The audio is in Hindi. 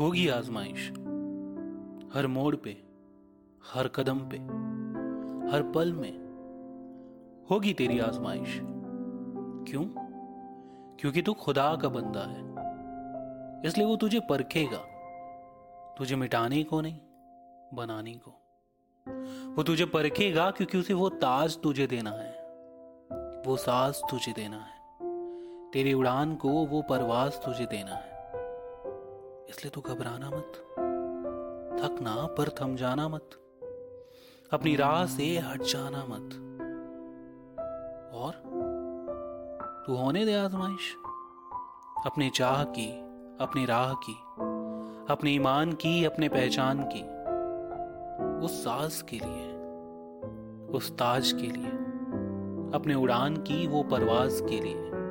होगी आजमाइश। हर मोड़ पे, हर कदम पे, हर पल में होगी तेरी आजमाइश। क्यों? क्योंकि तू खुदा का बंदा है। इसलिए वो तुझे परखेगा। तुझे मिटाने को नहीं, बनाने को। वो तुझे परखेगा क्योंकि उसे वो ताज तुझे देना है। वो साज तुझे देना है। तेरी उड़ान को वो परवाज तुझे देना है। इसलिए तू घबराना मत। थकना पर थम जाना मत। अपनी राह से हट जाना मत। और तू होने दे आजमाइश। अपने चाह की, अपनी राह की, अपने ईमान की, अपने पहचान की, उस साज के लिए, उस ताज के लिए, अपने उड़ान की वो परवाज के लिए।